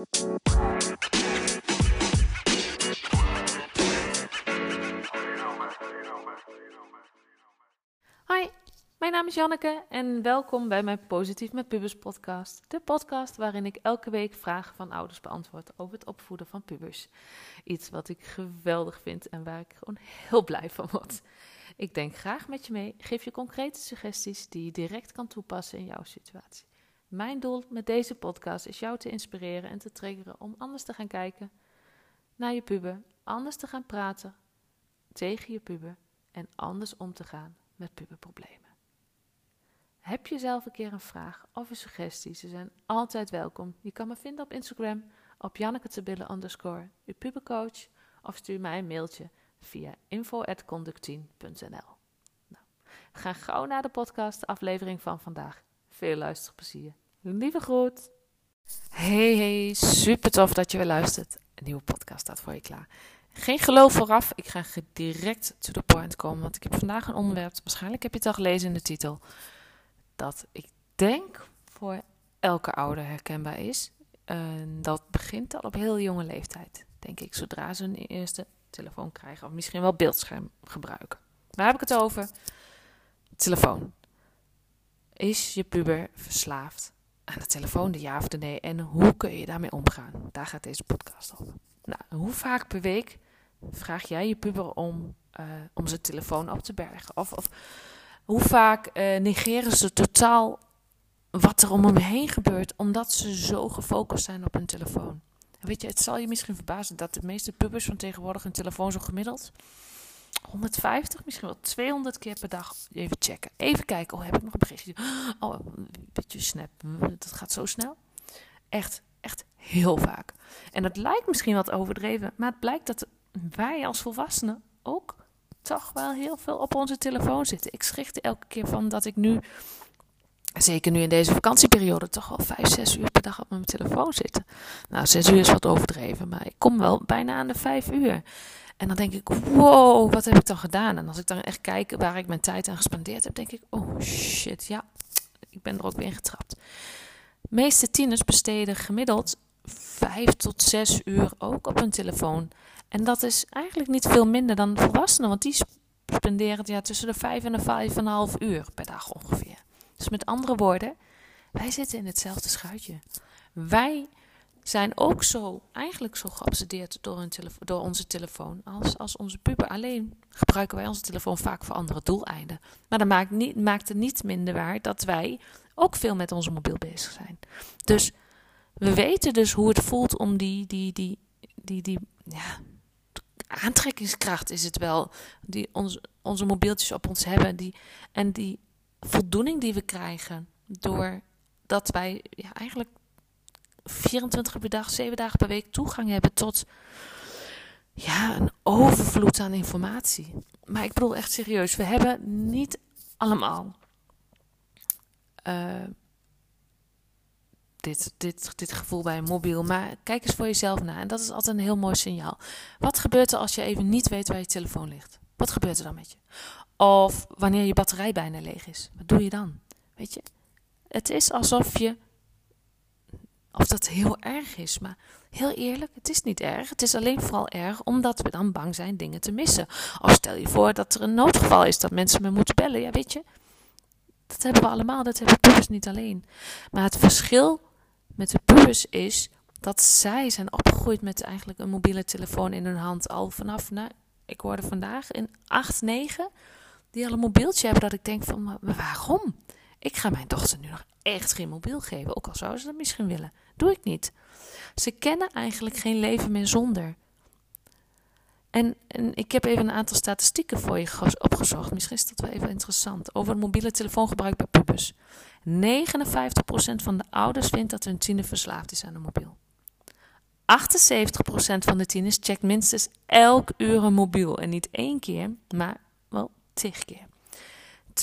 Hoi, mijn naam is Janneke en welkom bij mijn Positief met Pubers podcast. De podcast waarin ik elke week vragen van ouders beantwoord over het opvoeden van pubers. Iets wat ik geweldig vind en waar ik gewoon heel blij van word. Ik denk graag met je mee, geef je concrete suggesties die je direct kan toepassen in jouw situatie. Mijn doel met deze podcast is jou te inspireren en te triggeren om anders te gaan kijken naar je puber, anders te gaan praten tegen je puber en anders om te gaan met puberproblemen. Heb je zelf een keer een vraag of een suggestie? Ze zijn altijd welkom. Je kan me vinden op Instagram op Janneke underscore, je pubercoach, of stuur mij een mailtje via info.conductien.nl. Nou, gaan gauw naar de podcast, aflevering van vandaag. Veel luisterplezier. Lieve groet. Hey, hey, super tof dat je weer luistert. Een nieuwe podcast staat voor je klaar. Geen geloof vooraf, ik ga direct to the point komen, want ik heb vandaag een onderwerp, waarschijnlijk heb je het al gelezen in de titel, dat ik denk voor elke ouder herkenbaar is. En dat begint al op heel jonge leeftijd, denk ik, zodra ze een eerste telefoon krijgen of misschien wel beeldscherm gebruiken. Waar heb ik het over? Telefoon. Is je puber verslaafd aan de telefoon, de ja of de nee? En hoe kun je daarmee omgaan? Daar gaat deze podcast over. Nou, hoe vaak per week vraag jij je puber om, uh, om zijn telefoon op te bergen? Of, of hoe vaak uh, negeren ze totaal wat er om hem heen gebeurt, omdat ze zo gefocust zijn op hun telefoon? Weet je, het zal je misschien verbazen dat de meeste pubers van tegenwoordig een telefoon zo gemiddeld 150, misschien wel 200 keer per dag even checken. Even kijken, oh heb ik nog een berichtje? Oh, een beetje snap, dat gaat zo snel. Echt, echt heel vaak. En dat lijkt misschien wat overdreven, maar het blijkt dat wij als volwassenen ook toch wel heel veel op onze telefoon zitten. Ik schrik er elke keer van dat ik nu, zeker nu in deze vakantieperiode, toch wel 5, 6 uur per dag op mijn telefoon zit. Nou, 6 uur is wat overdreven, maar ik kom wel bijna aan de 5 uur. En dan denk ik, wow, wat heb ik dan gedaan? En als ik dan echt kijk waar ik mijn tijd aan gespendeerd heb, denk ik, oh shit, ja, ik ben er ook weer in getrapt. Meeste tieners besteden gemiddeld 5 tot 6 uur ook op hun telefoon. En dat is eigenlijk niet veel minder dan volwassenen, want die spenderen ja, tussen de 5 en de 5,5 uur per dag ongeveer. Dus met andere woorden, wij zitten in hetzelfde schuitje. Wij zijn ook zo, eigenlijk zo geobsedeerd door, door onze telefoon als, als onze puber. Alleen gebruiken wij onze telefoon vaak voor andere doeleinden. Maar dat maakt, niet, maakt het niet minder waar dat wij ook veel met onze mobiel bezig zijn. Dus we weten dus hoe het voelt om die, die, die, die, die ja, aantrekkingskracht is het wel, die onze, onze mobieltjes op ons hebben. Die, en die voldoening die we krijgen doordat wij ja, eigenlijk 24 uur per dag, 7 dagen per week toegang hebben tot ja, een overvloed aan informatie. Maar ik bedoel echt serieus, we hebben niet allemaal uh, dit, dit, dit gevoel bij een mobiel. Maar kijk eens voor jezelf na. En dat is altijd een heel mooi signaal. Wat gebeurt er als je even niet weet waar je telefoon ligt? Wat gebeurt er dan met je? Of wanneer je batterij bijna leeg is. Wat doe je dan? Weet je? Het is alsof je. Of dat heel erg is, maar heel eerlijk, het is niet erg. Het is alleen vooral erg omdat we dan bang zijn dingen te missen. Of stel je voor dat er een noodgeval is dat mensen me moeten bellen. Ja, weet je, dat hebben we allemaal, dat hebben pubers niet alleen. Maar het verschil met de pubers is dat zij zijn opgegroeid met eigenlijk een mobiele telefoon in hun hand. Al vanaf, nou, ik hoorde vandaag in 8, 9, die al een mobieltje hebben. Dat ik denk van, waarom? Ik ga mijn dochter nu nog echt geen mobiel geven. Ook al zou ze dat misschien willen. Doe ik niet. Ze kennen eigenlijk geen leven meer zonder. En, ik heb even een aantal statistieken voor je opgezocht. Misschien is dat wel even interessant. Over mobiele telefoongebruik bij pubers. 59% van de ouders vindt dat hun tiener verslaafd is aan een mobiel. 78% van de tieners checkt minstens elk uur een mobiel. En niet één keer, maar wel tig keer.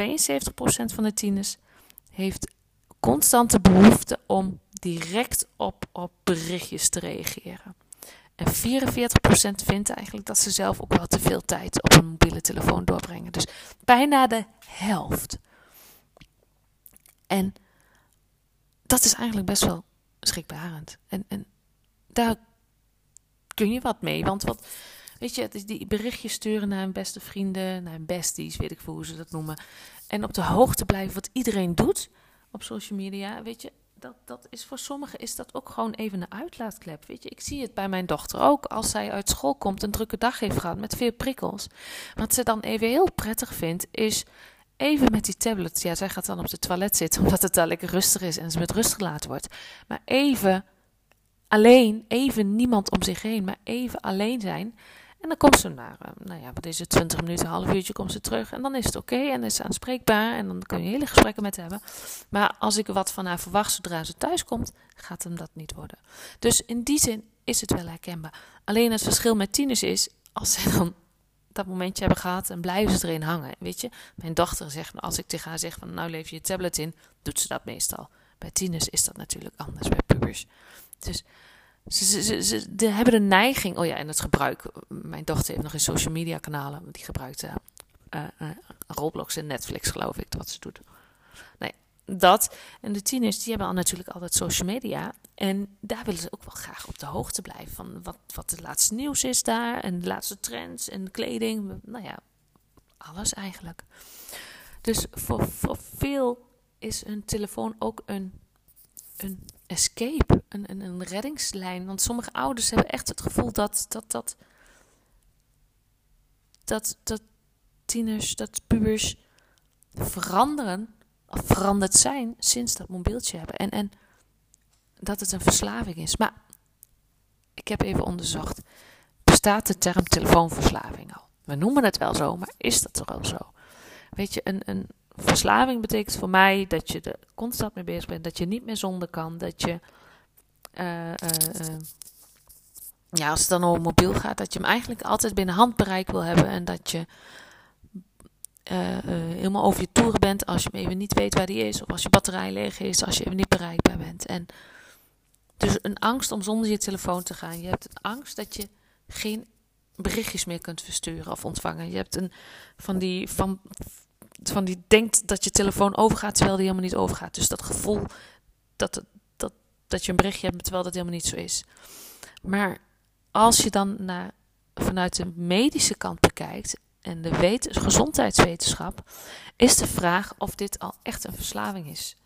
72% van de tieners heeft constante behoefte om direct op, op berichtjes te reageren. En 44% vindt eigenlijk dat ze zelf ook wel te veel tijd op een mobiele telefoon doorbrengen. Dus bijna de helft. En dat is eigenlijk best wel schrikbarend. En, en daar kun je wat mee. Want wat, weet je, het is die berichtjes sturen naar hun beste vrienden, naar hun besties, weet ik veel hoe ze dat noemen. En op de hoogte blijven wat iedereen doet op social media, weet je, dat, dat is voor sommigen is dat ook gewoon even een uitlaatklep. Weet je, ik zie het bij mijn dochter ook. Als zij uit school komt, een drukke dag heeft gehad met veel prikkels. Wat ze dan even heel prettig vindt, is even met die tablet. Ja, zij gaat dan op de toilet zitten omdat het daar lekker rustig is en ze met rust gelaten wordt. Maar even alleen, even niemand om zich heen, maar even alleen zijn. En dan komt ze naar, uh, nou ja, wat is het, 20 minuten, half uurtje komt ze terug. En dan is het oké en is ze aanspreekbaar en dan kun je hele gesprekken met hebben. Maar als ik wat van haar verwacht zodra ze thuis komt, gaat hem dat niet worden. Dus in die zin is het wel herkenbaar. Alleen het verschil met tieners is, als ze dan dat momentje hebben gehad en blijven ze erin hangen. Weet je, mijn dochter zegt, als ik tegen haar zeg van nou leef je je tablet in, doet ze dat meestal. Bij tieners is dat natuurlijk anders, bij pubers. Dus ze, ze, ze, hebben de neiging, oh ja, en het gebruik. Mijn dochter heeft nog een social media kanalen, die gebruikt uh, uh, Roblox en Netflix, geloof ik, wat ze doet. Nee, dat. En de tieners, die hebben al natuurlijk altijd social media. En daar willen ze ook wel graag op de hoogte blijven van wat, wat het laatste nieuws is daar. En de laatste trends en kleding. Nou ja, alles eigenlijk. Dus voor, voor veel is een telefoon ook een, een escape, een, een, een reddingslijn. Want sommige ouders hebben echt het gevoel dat dat, dat, dat, dat tieners, dat pubers veranderen, of veranderd zijn sinds dat mobieltje hebben. En, en dat het een verslaving is. Maar ik heb even onderzocht. Bestaat de term telefoonverslaving al? We noemen het wel zo, maar is dat toch wel zo? Weet je, een, een verslaving betekent voor mij dat je er constant mee bezig bent, dat je niet meer zonder kan, dat je, uh, uh, uh, ja, als het dan over mobiel gaat, dat je hem eigenlijk altijd binnen handbereik wil hebben en dat je helemaal over je toeren bent als je even niet weet waar die is, of als je batterij leeg is, als je even niet bereikbaar bent. En dus een angst om zonder je telefoon te gaan. Je hebt een angst dat je geen berichtjes meer kunt versturen of ontvangen. Je hebt een van die van van die denkt dat je telefoon overgaat terwijl die helemaal niet overgaat. Dus dat gevoel dat, dat, dat je een berichtje hebt terwijl dat helemaal niet zo is. Maar als je dan naar, vanuit de medische kant bekijkt en de wet, gezondheidswetenschap, is de vraag of dit al echt een verslaving is.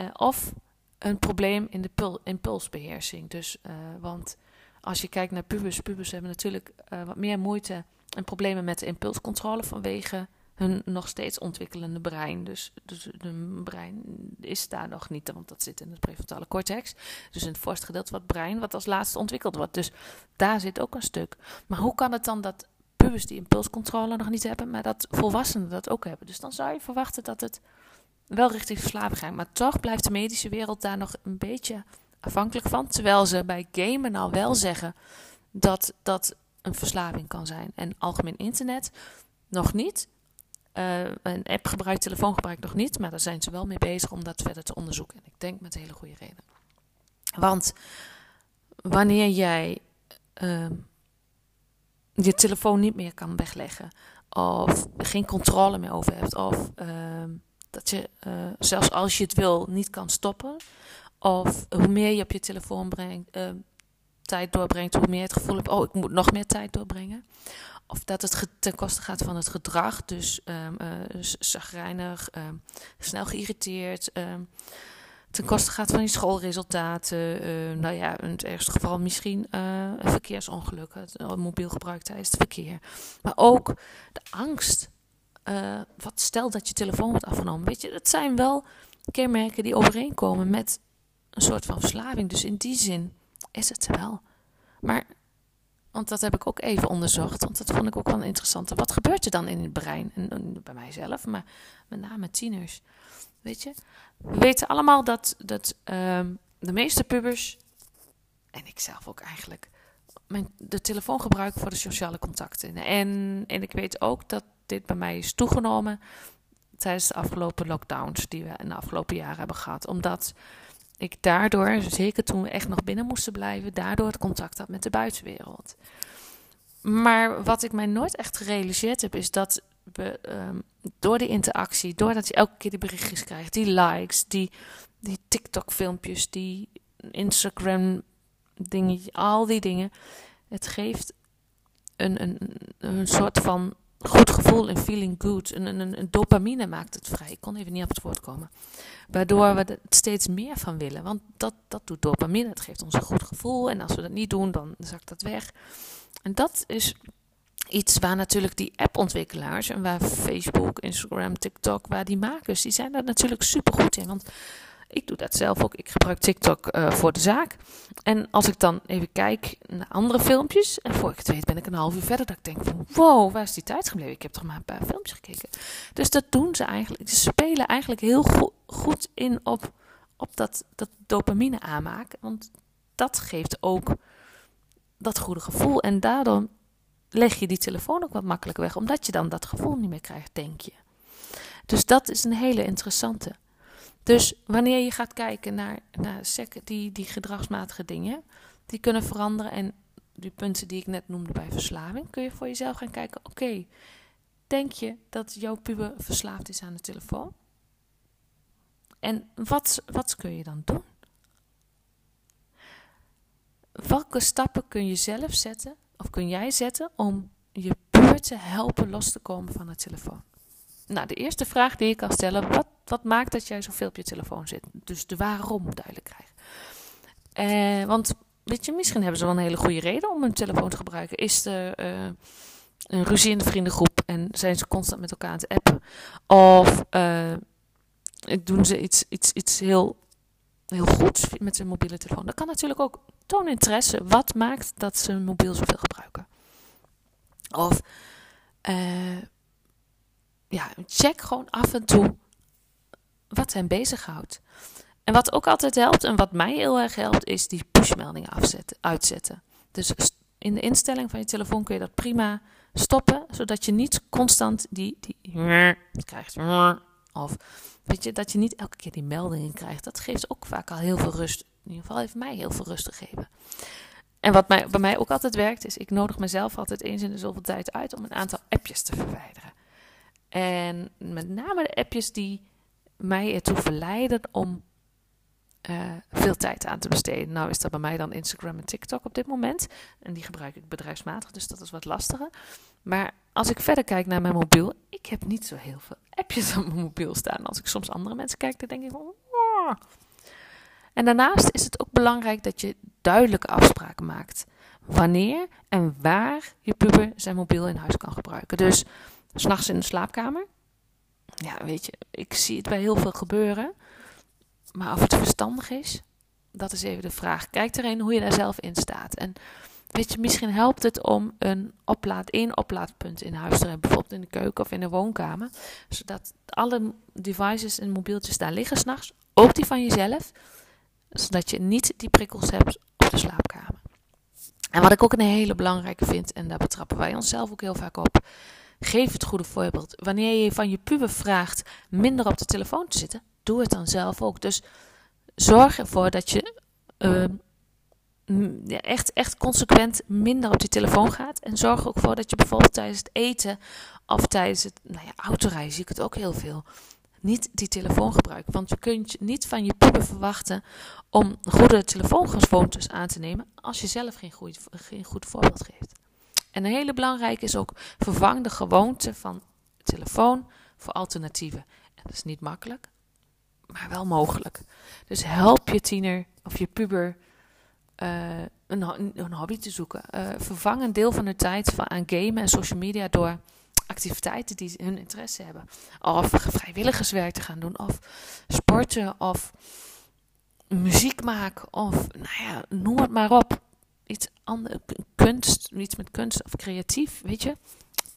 Uh, of een probleem in de impulsbeheersing. Dus, uh, want als je kijkt naar pubers, pubers hebben natuurlijk uh, wat meer moeite en problemen met de impulscontrole vanwege hun nog steeds ontwikkelende brein. Dus, dus hun brein is daar nog niet, want dat zit in het prefrontale cortex. Dus in het voorste gedeelte wat brein, wat als laatste ontwikkeld wordt. Dus daar zit ook een stuk. Maar hoe kan het dan dat pubers die impulscontrole nog niet hebben, maar dat volwassenen dat ook hebben? Dus dan zou je verwachten dat het wel richting verslaving gaat. Maar toch blijft de medische wereld daar nog een beetje afhankelijk van. Terwijl ze bij gamen al wel zeggen dat dat een verslaving kan zijn. En algemeen internet nog niet. Uh, een appgebruik, telefoongebruik nog niet, maar daar zijn ze wel mee bezig om dat verder te onderzoeken. En ik denk met hele goede reden. Want wanneer jij uh, je telefoon niet meer kan wegleggen, of geen controle meer over hebt, of uh, dat je uh, zelfs als je het wil niet kan stoppen, of hoe meer je op je telefoon brengt, ehm, tijd doorbrengt, hoe meer het gevoel hebt, oh ik moet nog meer tijd doorbrengen of dat het ten koste gaat van het gedrag. Dus um, uh, zagrijnig, um, snel geïrriteerd. Um, ten koste gaat van je schoolresultaten. Uh, nou ja, in het ergste geval misschien uh, verkeersongelukken. Mobiel gebruik tijdens het verkeer. Maar ook de angst. Wat stel dat je telefoon wordt afgenomen. Weet je, dat zijn wel kenmerken die overeenkomen met een soort van verslaving. Dus in die zin is het wel. Maar want dat heb ik ook even onderzocht. Want dat vond ik ook wel interessant. Wat gebeurt er dan in het brein? En, bij mijzelf, maar met name tieners. Weet je? We weten allemaal dat, dat um, de meeste pubers, en ik zelf ook eigenlijk, mijn, de telefoon gebruiken voor de sociale contacten. En, en ik weet ook dat dit bij mij is toegenomen tijdens de afgelopen lockdowns die we in de afgelopen jaren hebben gehad. Omdat ik daardoor, zeker toen we echt nog binnen moesten blijven, daardoor het contact had met de buitenwereld. Maar wat ik mij nooit echt gerealiseerd heb, is dat we um, door die interactie, doordat je elke keer die berichtjes krijgt, die likes, die, die TikTok-filmpjes, die Instagram dingetje, al die dingen. Het geeft een, een, een soort van goed gevoel, een feeling good. Een, een, een, dopamine maakt het vrij. Ik kon even niet op het woord komen. Waardoor we er steeds meer van willen. Want dat, dat doet dopamine. Het geeft ons een goed gevoel. En als we dat niet doen, dan zakt dat weg. En dat is iets waar natuurlijk die appontwikkelaars en waar Facebook, Instagram, TikTok, waar die makers, die zijn daar natuurlijk super goed in. Want ik doe dat zelf ook. Ik gebruik TikTok uh, voor de zaak. En als ik dan even kijk naar andere filmpjes. En voor ik het weet ben ik een half uur verder. Dat ik denk van wow, waar is die tijd gebleven? Ik heb toch maar een paar filmpjes gekeken. Dus dat doen ze eigenlijk. Ze spelen eigenlijk heel go goed in op, op dat, dat dopamine aanmaken. Want dat geeft ook dat goede gevoel. En daardoor leg je die telefoon ook wat makkelijker weg. Omdat je dan dat gevoel niet meer krijgt, denk je. Dus dat is een hele interessante. Dus wanneer je gaat kijken naar, die, die gedragsmatige dingen, die kunnen veranderen. En die punten die ik net noemde bij verslaving, kun je voor jezelf gaan kijken: oké, denk je dat jouw puber verslaafd is aan de telefoon? En wat, wat kun je dan doen? Welke stappen kun je zelf zetten, of kun jij zetten om je puber te helpen los te komen van de telefoon? Nou, de eerste vraag die ik kan stellen: wat, wat maakt dat jij zoveel op je telefoon zit? Dus de waarom duidelijk krijgen. Eh, want weet je, misschien hebben ze wel een hele goede reden om hun telefoon te gebruiken. Is er uh, een ruzie in de vriendengroep en zijn ze constant met elkaar aan het appen? Of uh, doen ze iets, iets, iets heel, heel goeds met zijn mobiele telefoon? Dat kan natuurlijk ook toon interesse. Wat maakt dat ze hun mobiel zoveel gebruiken? Of ja, check gewoon af en toe wat hen bezighoudt. En wat ook altijd helpt, en wat mij heel erg helpt, is die pushmeldingen afzetten, uitzetten. Dus in de instelling van je telefoon kun je dat prima stoppen, zodat je niet constant die, die krijgt. Of weet je, dat je niet elke keer die meldingen krijgt. Dat geeft ook vaak al heel veel rust. In ieder geval heeft mij heel veel rust gegeven. En wat mij, bij mij ook altijd werkt, is ik nodig mezelf altijd eens in de zoveel tijd uit om een aantal appjes te verwijderen. En met name de appjes die mij ertoe verleiden om uh, veel tijd aan te besteden. Nou is dat bij mij dan Instagram en TikTok op dit moment. En die gebruik ik bedrijfsmatig, dus dat is wat lastiger. Maar als ik verder kijk naar mijn mobiel, ik heb niet zo heel veel appjes op mijn mobiel staan. Als ik soms andere mensen kijk, dan denk ik van... En daarnaast is het ook belangrijk dat je duidelijke afspraken maakt. Wanneer en waar je puber zijn mobiel in huis kan gebruiken. Dus S'nachts in de slaapkamer. Ja, weet je, ik zie het bij heel veel gebeuren. Maar of het verstandig is, dat is even de vraag. Kijk erin hoe je daar zelf in staat. En weet je, misschien helpt het om een oplaad, één oplaadpunt in huis te hebben. Bijvoorbeeld in de keuken of in de woonkamer. Zodat alle devices en mobieltjes daar liggen s'nachts. Ook die van jezelf. Zodat je niet die prikkels hebt op de slaapkamer. En wat ik ook een hele belangrijke vind, en daar betrappen wij onszelf ook heel vaak op Geef het goede voorbeeld. Wanneer je van je puber vraagt minder op de telefoon te zitten, doe het dan zelf ook. Dus zorg ervoor dat je uh, echt, echt consequent minder op die telefoon gaat. En zorg ook voor dat je bijvoorbeeld tijdens het eten of tijdens het nou ja, autorijden, zie ik het ook heel veel, niet die telefoon gebruikt. Want je kunt niet van je puber verwachten om goede telefoongewoontes aan te nemen als je zelf geen geen goed voorbeeld geeft. En een hele belangrijke is ook vervang de gewoonte van telefoon voor alternatieven. En dat is niet makkelijk, maar wel mogelijk. Dus help je tiener of je puber uh, een, een, hobby te zoeken. Uh, vervang een deel van de tijd van, aan gamen en social media door activiteiten die hun interesse hebben. Of vrijwilligerswerk te gaan doen, of sporten, of muziek maken, of nou ja, noem het maar op iets anders, kunst, iets met kunst of creatief, weet je.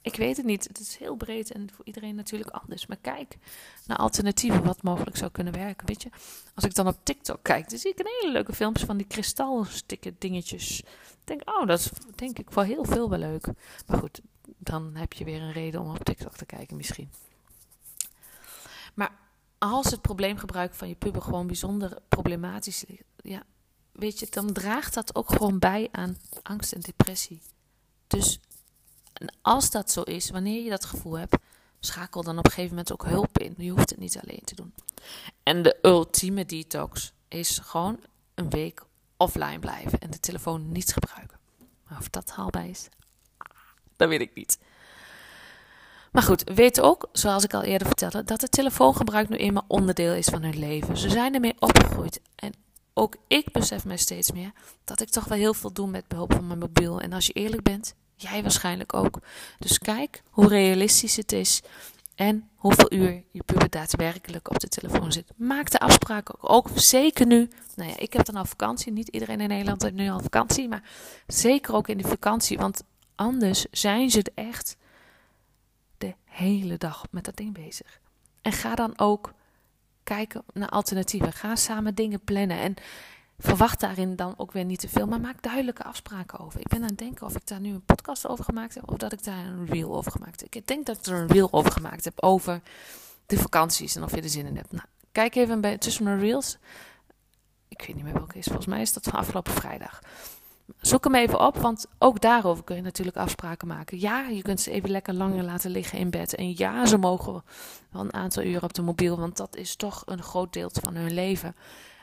Ik weet het niet. Het is heel breed en voor iedereen natuurlijk anders. Maar kijk naar alternatieven wat mogelijk zou kunnen werken, weet je. Als ik dan op TikTok kijk, dan zie ik een hele leuke filmpjes van die kristalstikken dingetjes. Ik denk, oh, dat is denk ik voor heel veel wel leuk. Maar goed, dan heb je weer een reden om op TikTok te kijken misschien. Maar als het probleemgebruik van je puber gewoon bijzonder problematisch is, ja, weet je, dan draagt dat ook gewoon bij aan angst en depressie. Dus als dat zo is, wanneer je dat gevoel hebt, schakel dan op een gegeven moment ook hulp in. Je hoeft het niet alleen te doen. En de ultieme detox is gewoon een week offline blijven en de telefoon niet gebruiken. Maar of dat haalbaar is, dat weet ik niet. Maar goed, weet ook, zoals ik al eerder vertelde, dat het telefoongebruik nu eenmaal onderdeel is van hun leven. Ze zijn ermee opgegroeid. En ook ik besef mij steeds meer dat ik toch wel heel veel doe met behulp van mijn mobiel. En als je eerlijk bent, jij waarschijnlijk ook. Dus kijk hoe realistisch het is en hoeveel uur je puber daadwerkelijk op de telefoon zit. Maak de afspraken ook, zeker nu. Nou ja, ik heb dan al vakantie. Niet iedereen in Nederland heeft nu al vakantie. Maar zeker ook in de vakantie. Want anders zijn ze echt de hele dag met dat ding bezig. En ga dan ook kijken naar alternatieven. Ga samen dingen plannen. En verwacht daarin dan ook weer niet te veel. Maar maak duidelijke afspraken over. Ik ben aan het denken of ik daar nu een podcast over gemaakt heb. Of dat ik daar een reel over gemaakt heb. Ik denk dat ik er een reel over gemaakt heb. Over de vakanties. En of je er zin in hebt. Nou, kijk even bij, tussen mijn reels. Ik weet niet meer welke is. Volgens mij is dat van afgelopen vrijdag. Zoek hem even op, want ook daarover kun je natuurlijk afspraken maken. Ja, je kunt ze even lekker langer laten liggen in bed. En ja, ze mogen wel een aantal uren op de mobiel, want dat is toch een groot deel van hun leven.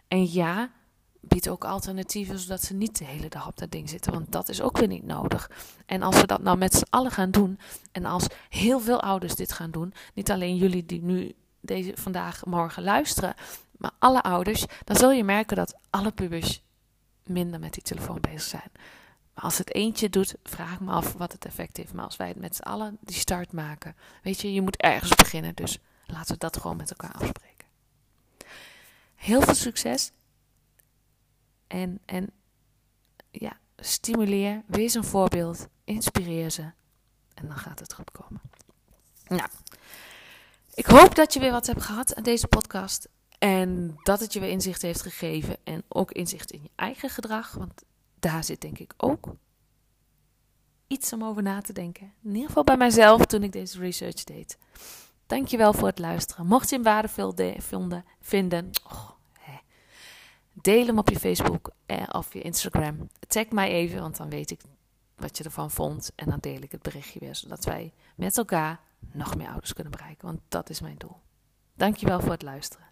En ja, bied ook alternatieven, zodat ze niet de hele dag op dat ding zitten, want dat is ook weer niet nodig. En als we dat nou met z'n allen gaan doen, en als heel veel ouders dit gaan doen, niet alleen jullie die nu deze, vandaag, morgen luisteren, maar alle ouders, dan zul je merken dat alle pubers minder met die telefoon bezig zijn. Maar als het eentje doet, vraag me af wat het effect heeft. Maar als wij het met z'n allen die start maken, weet je, je moet ergens beginnen. Dus laten we dat gewoon met elkaar afspreken. Heel veel succes. En, en ja, stimuleer, wees een voorbeeld, inspireer ze. En dan gaat het goed komen. Nou, ik hoop dat je weer wat hebt gehad aan deze podcast. En dat het je weer inzicht heeft gegeven. En ook inzicht in je eigen gedrag. Want daar zit denk ik ook iets om over na te denken. In ieder geval bij mijzelf toen ik deze research deed. Dankjewel voor het luisteren. Mocht je hem waardevol vinden, vinden deel hem op je Facebook eh, of je Instagram. Tag mij even, want dan weet ik wat je ervan vond. En dan deel ik het berichtje weer, zodat wij met elkaar nog meer ouders kunnen bereiken. Want dat is mijn doel. Dankjewel voor het luisteren.